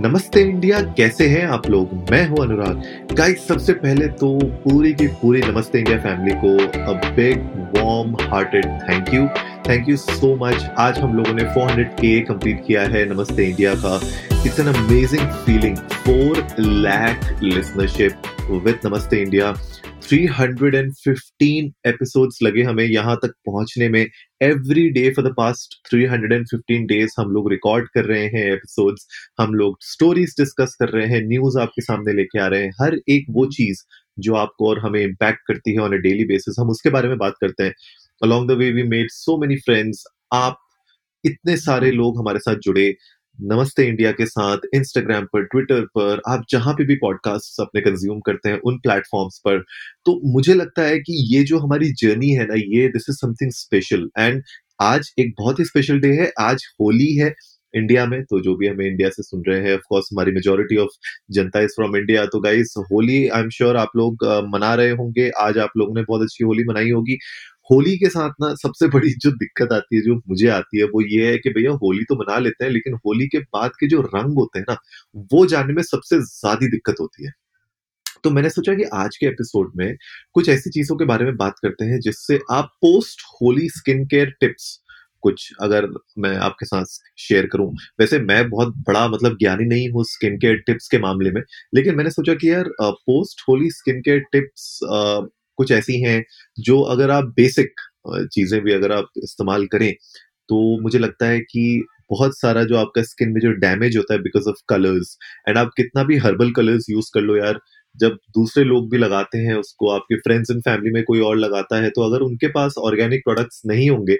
नमस्ते इंडिया, कैसे हैं आप लोग? मैं हूँ अनुराग। गाइस सबसे पहले तो पूरी की पूरी नमस्ते इंडिया फैमिली को a big warm hearted thank you thank you so much आज हम लोगों ने 400 के कंप्लीट किया है नमस्ते इंडिया का। It's an amazing feeling four lakh listenership with Namaste India. 315 episodes लगे हमें यहाँ तक पहुँचने में। Every day for the past 315 days हम लोग रिकॉर्ड कर रहे हैं एपिसोड्स हम लोग स्टोरीज डिस्कस कर रहे हैं न्यूज़ आपके सामने लेके आ रहे हैं। हर एक वो चीज़ जो आपको और हमें इम्पैक्ट करती है ऑन अ डेली बेसिस हम उसके बारे में बात करते हैं। Along the way we made so many friends आप इतने सारे लोग हमारे साथ जुड़े। नमस्ते इंडिया के साथ इंस्टाग्राम पर ट्विटर पर, आप जहाँ पे भी पॉडकास्ट अपने कंज्यूम करते हैं, उन प्लेटफॉर्म्स पर। तो मुझे लगता है कि ये जो हमारी जर्नी है ना, ये this is something special and आज एक बहुत ही स्पेशल डे है। आज होली है इंडिया में तो जो भी हमें इंडिया से सुन रहे हैं ऑफ़ कोर्स हमारी मेजोरिटी ऑफ़ जनता इज़ फ्रॉम इंडिया तो guys Holi I am sure आप लोग मना रहे होंगे। आज आप लोगों ने बहुत अच्छी होली मनाई होगी। होली के साथ ना सबसे बड़ी जो दिक्कत आती है, जो मुझे आती है, वो ये है कि भैया होली तो मना लेते हैं, लेकिन होली के बाद के जो रंग होते हैं ना, वो जानने में सबसे ज़्यादा दिक्कत होती है। तो मैंने सोचा कि आज के एपिसोड में कुछ ऐसी चीज़ों के बारे में बात करते हैं, जिससे आप post Holi skin care tips कुछ अगर मैं आपके साथ शेयर करूँ। वैसे मैं बहुत बड़ा मतलब ज्ञानी नहीं हूँ स्किन केयर टिप्स के मामले में, लेकिन मैंने सोचा कि यार post Holi skin care tips कुछ ऐसी हैं जो अगर आप बेसिक चीज़ें भी अगर आप इस्तेमाल करें तो मुझे लगता है कि बहुत सारा जो आपका स्किन में जो डैमेज होता है बिकॉज़ ऑफ़ कलर्स एंड आप कितना भी हर्बल कलर्स यूज़ कर लो यार, जब दूसरे लोग भी लगाते हैं उसको, आपके फ्रेंड्स एंड फैमिली में कोई और लगाता है तो अगर उनके पास ऑर्गेनिक प्रोडक्ट्स नहीं होंगे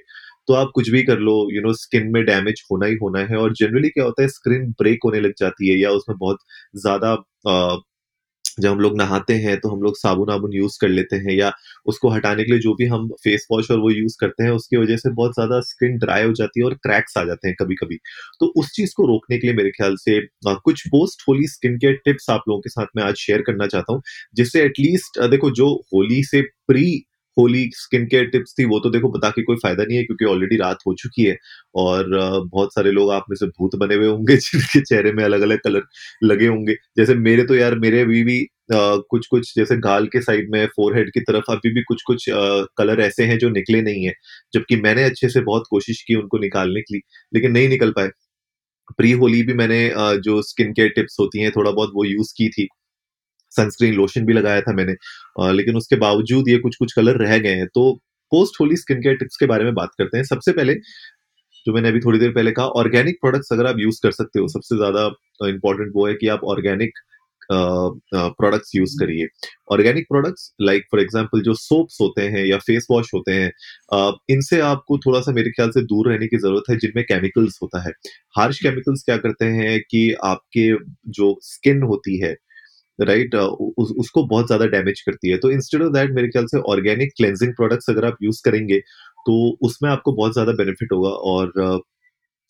तो आप कुछ भी कर लो यू नो स्किन में डैमेज होना ही होना है, और जनरली क्या होता है स्किन ब्रेक होने लग जाती है, या उसमें बहुत ज़्यादा जब हम लोग नहाते हैं तो हम लोग साबुन वाबुन यूज़ कर लेते हैं या उसको हटाने के लिए जो भी हम फेस वॉश और वो यूज़ करते हैं, उसकी वजह से बहुत ज़्यादा स्किन ड्राई हो जाती है और क्रैक्स आ जाते हैं कभी कभी तो उस चीज़ को रोकने के लिए मेरे ख्याल से कुछ post Holi skin care tips आप लोगों के साथ मैं आज शेयर करना चाहता हूँ, जिससे एटलीस्ट देखो जो होली से pre Holi skin care tips थी, वो तो देखो बता के कोई फ़ायदा नहीं है, क्योंकि ऑलरेडी रात हो चुकी है और बहुत सारे लोग आप में से भूत बने हुए होंगे, जिनके चेहरे में अलग अलग कलर लगे होंगे। जैसे मेरे तो यार, मेरे अभी भी कुछ कुछ जैसे गाल के साइड में फोरहेड की तरफ़ अभी भी कुछ कुछ कलर ऐसे हैं जो निकले नहीं है, जबकि मैंने अच्छे से बहुत कोशिश की उनको निकालने के लिए, लेकिन नहीं निकल पाए। प्री होली भी मैंने जो स्किन केयर टिप्स होती हैं, थोड़ा बहुत वो यूज़ की थी। सनस्क्रीन लोशन भी लगाया था मैंने। लेकिन उसके बावजूद ये कुछ कुछ कलर रह गए हैं। तो post Holi skin care tips के बारे में बात करते हैं। सबसे पहले जो मैंने अभी थोड़ी देर पहले कहा ऑर्गेनिक प्रोडक्ट्स अगर आप यूज़ कर सकते हो सबसे ज़्यादा इंपॉर्टेंट वो है कि आप ऑर्गेनिक प्रोडक्ट्स यूज़ करिए। Organic products like for example जो सोप्स होते हैं या फेस वॉश होते हैं uh, इनसे आपको थोड़ा सा मेरे ख्याल से दूर रहने की ज़रूरत है जिनमें केमिकल्स होता है। हार्श केमिकल्स क्या करते हैं कि आपके जो स्किन होती है राइट right? उस, उसको बहुत ज़्यादा डैमेज करती है। तो इंस्टेड ऑफ़ दैट मेरे ख्याल से ऑर्गेनिक क्लेंजिंग प्रोडक्ट्स अगर आप यूज़ करेंगे तो उसमें आपको बहुत ज़्यादा बेनिफिट होगा। और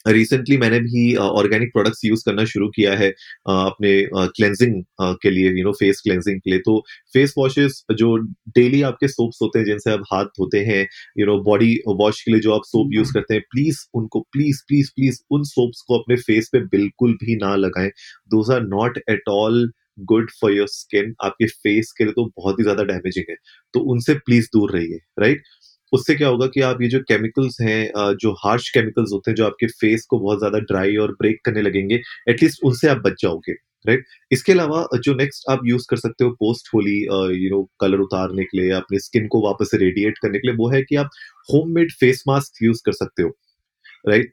रिसेंटली uh, मैंने भी ऑर्गेनिक प्रोडक्ट्स यूज़ करना शुरू किया है uh, अपने क्लेंजिंग uh, के लिए यू नो फेस क्लेंजिंग के लिए। तो फेस वॉशेस जो डेली आपके सोप्स होते हैं जिनसे आप हाथ धोते हैं यू नो बॉडी वॉश के लिए जो आप सोप यूज़ करते हैं प्लीज़ उनको प्लीज़ प्लीज़ प्लीज़ उन सोप्स को अपने फेस पे बिल्कुल भी ना लगाएँ। Those are not at all good for your skin आपके फेस के लिए तो बहुत ही ज़्यादा डैमेजिंग है। तो उनसे प्लीज़ दूर रहिए राइट उससे क्या होगा कि आप ये जो केमिकल्स हैं जो हार्श केमिकल्स होते हैं, जो आपके फेस को बहुत ज़्यादा ड्राई और ब्रेक करने लगेंगे एटलीस्ट उनसे आप बच जाओगे राइट इसके अलावा जो नेक्स्ट आप यूज़ कर सकते हो post Holi you know colour उतारने के लिए, अपनी स्किन को वापस रेडिएट करने के लिए, वो है कि आप होममेड फेस मास्क यूज़ कर सकते हो राइट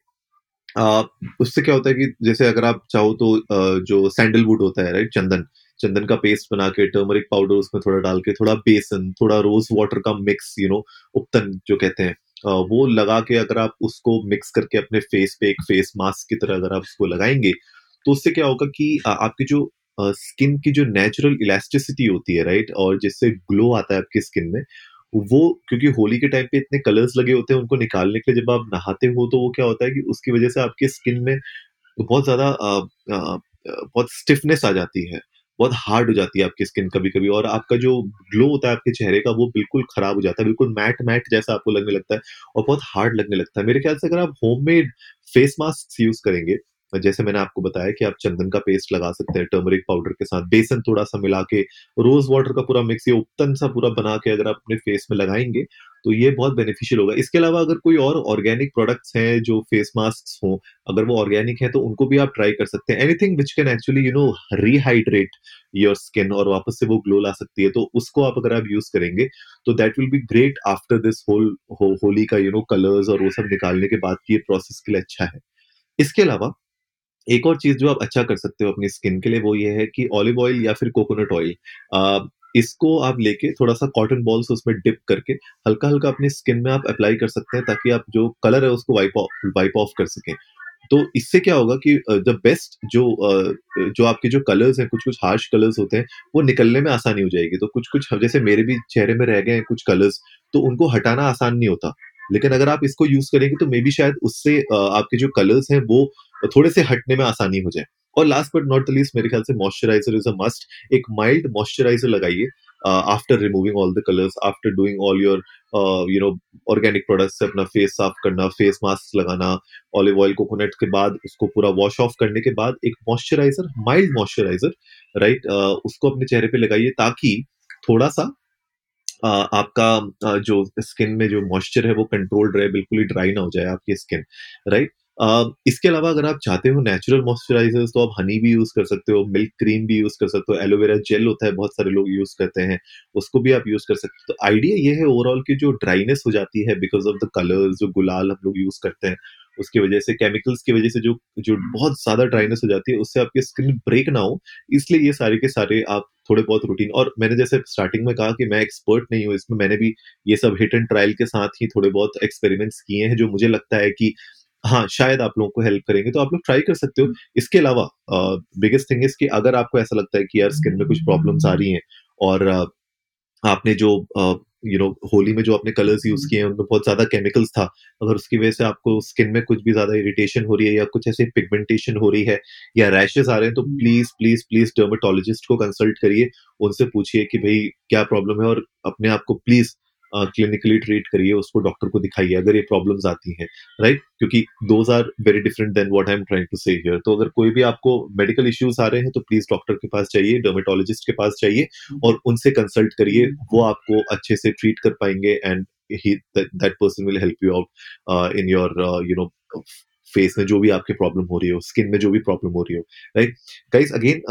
उससे क्या होता है कि जैसे अगर आप चाहो तो जो सैंडलवुड होता है राइट चंदन चंदन का पेस्ट बना के टर्मरिक पाउडर उसमें थोड़ा डाल के, थोड़ा बेसन, थोड़ा रोज वाटर का मिक्स यू नो उपतन जो कहते हैं वो लगा के अगर आप उसको मिक्स करके अपने फेस पे एक फेस मास्क की तरह अगर आप उसको लगाएँगे तो उससे क्या होगा कि आपकी जो स्किन की जो नेचुरल इलास्टिसिटी होती है राइट और जिससे ग्लो आता है आपकी स्किन में वो, क्योंकि होली के टाइम पे इतने कलर्स लगे होते हैं उनको निकालने के लिए, जब आप नहाते हो तो वो क्या होता है कि उसकी वजह से आपकी स्किन में बहुत ज़्यादा बहुत स्टिफनेस आ जाती है, बहुत हार्ड हो जाती है आपकी स्किन कभी कभी और आपका जो ग्लो होता है आपके चेहरे का वो बिल्कुल खराब हो जाता है, बिल्कुल मैट मैट जैसा आपको लगने लगता है और बहुत हार्ड लगने लगता है। मेरे ख्याल से अगर आप होममेड फेस मास्क यूज़ करेंगे जैसे मैंने आपको बताया कि आप चंदन का पेस्ट लगा सकते हैं टर्मरिक पाउडर के साथ, बेसन थोड़ा सा मिला के रोज वाटर का पूरा मिक्स या उपतन सा पूरा बना के अगर आप अपने फेस में लगाएँगे तो ये बहुत बेनिफिशियल होगा। इसके अलावा अगर कोई और ऑर्गेनिक प्रोडक्ट्स हैं जो फेस मास्क हो, अगर वो ऑर्गेनिक है तो उनको भी आप ट्राई कर सकते हैं। Anything which can actually you know rehydrate your skin और वापस से वो ग्लो ला सकती है तो उसको आप अगर आप यूज़ करेंगे तो that will be great after this whole Holi का यू नो कलर्स और वो सब निकालने के बाद की ये प्रोसेस के लिए अच्छा है। इसके अलावा एक और चीज़ जो आप अच्छा कर सकते हो अपनी स्किन के लिए वो ये है कि ऑलिव ऑयल या फिर कोकोनट ऑयल इसको आप लेके थोड़ा सा कॉटन बॉल्स उसमें डिप करके हल्का हल्का अपनी स्किन में आप अप्लाई कर सकते हैं ताकि आप जो कलर है उसको वाइप ऑफ़ वाइप ऑफ़ कर सकें। तो इससे क्या होगा कि द बेस्ट जो जो आपके जो कलर्स हैं कुछ कुछ हार्श कलर्स होते हैं, वो निकलने में आसानी हो जाएगी। तो कुछ कुछ जैसे मेरे भी चेहरे में रह गए हैं कुछ कलर्स तो उनको हटाना आसान नहीं होता। लेकिन अगर आप इसको यूज़ करेंगे तो मे बी शायद उससे आपके जो कलर्स हैं वो थोड़े से हटने में आसानी हो जाए। और last but not the least मेरे ख्याल से मॉइस्चराइजर इज़ अ मस्ट एक माइल्ड मॉइस्चराइजर लगाइए after removing all the colours after doing all your you know organic products से अपना फेस साफ़ करना फेस मास्क लगाना ऑलिव ऑयल कोकोनट के बाद उसको पूरा वॉश ऑफ़ करने के बाद एक मॉइस्चराइजर माइल्ड मॉइस्चराइजर राइट उसको अपने चेहरे पे लगाइए ताकि थोड़ा सा Uh, आपका uh, जो स्किन में जो मॉइस्चर है वो कंट्रोल्ड रहे बिल्कुल ही ड्राई ना हो जाए आपकी स्किन राइट इसके अलावा अगर आप चाहते हो नेचुरल मॉइस्चराइजर्स तो आप हनी भी यूज़ कर सकते हो मिल्क क्रीम भी यूज़ कर सकते हो एलोवेरा जेल होता है, बहुत सारे लोग यूज़ करते हैं, उसको भी आप यूज़ कर सकते हो। तो आइडिया ये है ओवरऑल की जो ड्राइनेस हो जाती है बिकॉज़ ऑफ़ द कलर्स जो गुलाल हम लोग यूज़ करते हैं, उसकी वजह से केमिकल्स की वजह से जो जो बहुत ज़्यादा ड्राइनेस हो जाती है, उससे आपकी स्किन ब्रेक ना हो, इसलिए ये सारे के सारे आप थोड़े बहुत रूटीन और मैंने जैसे स्टार्टिंग में कहा कि मैं एक्सपर्ट नहीं हूँ, इसमें मैंने भी ये सब हिट एंड ट्रायल के साथ ही थोड़े बहुत एक्सपेरिमेंट्स किए हैं, जो मुझे लगता है कि हाँ शायद आप लोगों को हेल्प करेंगे तो आप लोग ट्राई कर सकते हो। इसके अलावा बिगेस्ट थिंग इज़ कि अगर आपको ऐसा लगता है कि यार स्किन में कुछ प्रॉब्लम्स आ रही हैं और आपने जो यू नो होली में जो आपने कलर्स यूज़ किए हैं उनमें बहुत ज़्यादा केमिकल्स था अगर उसकी वजह से आपको स्किन में कुछ भी ज़्यादा इरिटेशन हो रही है या कुछ ऐसे पिगमेंटेशन हो रही है या रैशेस आ रहे हैं तो प्लीज़ प्लीज़ प्लीज़ डर्मेटोलॉजिस्ट को कंसल्ट करिए उनसे पूछिए कि भाई क्या प्रॉब्लम है और अपने आप को प्लीज़ क्लिनिकली ट्रीट करिए उसको डॉक्टर को दिखाइए अगर ये प्रॉब्लम्स आती हैं राइट क्योंकि those are very different than what I am trying to say here तो अगर कोई भी आपको मेडिकल इश्यूज़ आ रहे हैं तो प्लीज़ डॉक्टर के पास जाइए डर्मेटोलॉजिस्ट के पास जाइए और उनसे कंसल्ट करिए वो आपको अच्छे से ट्रीट कर पाएँगे and he that person will help you you out uh, in your uh, you know face में जो भी आपके प्रॉब्लम हो रही हो स्किन में जो भी प्रॉब्लम हो रही हो राइट गाइस अगेन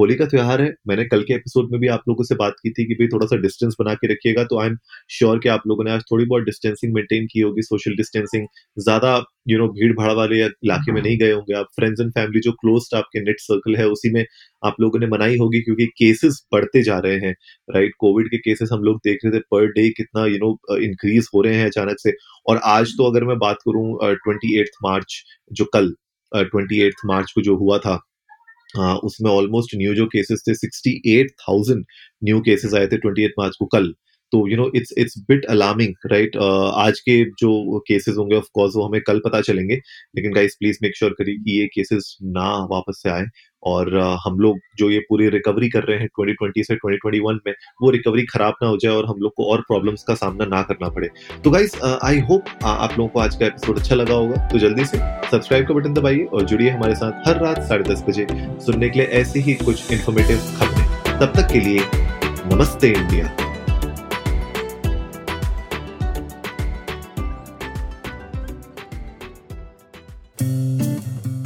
होली का त्यौहार है। मैंने कल के एपिसोड में भी आप लोगों से बात की थी कि भाई थोड़ा सा डिस्टेंस बना के रखिएगा तो आई एम श्योर कि आप लोगों ने आज थोड़ी बहुत डिस्टेंसिंग मेंटेन की होगी सोशल डिस्टेंसिंग ज़्यादा यू नो भीड़ भाड़ वाले इलाके में नहीं गए होंगे। आप फ्रेंड्स एंड फैमिली जो क्लोज आपके नेट सर्कल है उसी में आप लोगों ने मनाई होगी क्योंकि केसेस बढ़ते जा रहे हैं राइट कोविड के केसेस हम लोग देख रहे थे पर डे कितना यू नो इंक्रीज हो रहे हैं अचानक से। और आज तो अगर मैं बात करूँ ट्वेंटी मार्च जो कल ट्वेंटी मार्च को जो हुआ था Uh, उसमें ऑलमोस्ट न्यू जो केसेस थे sixty eight thousand new cases आए थे ट्वेंटी मार्च को कल। तो you know it's it's bit alarming right आज के जो केसेस होंगे ऑफ़ कोर्स वो हमें कल पता चलेंगे लेकिन गाइस प्लीज़ मेक श्योर करिए कि ये केसेस ना वापस से आए और uh, हम लोग जो ये पूरी रिकवरी कर रहे हैं 2020 से 2021 में वो रिकवरी खराब ना हो जाए और हम लोग को और प्रॉब्लम्स का सामना ना करना पड़े। तो गाइस आई होप आप लोगों को आज का एपिसोड अच्छा लगा होगा तो जल्दी से सब्सक्राइब का बटन दबाइए और जुड़िए हमारे साथ हर रात साढ़े दस बजे सुनने के लिए ऐसी ही कुछ इन्फॉर्मेटिव खबरें। तब तक के लिए नमस्ते इंडिया।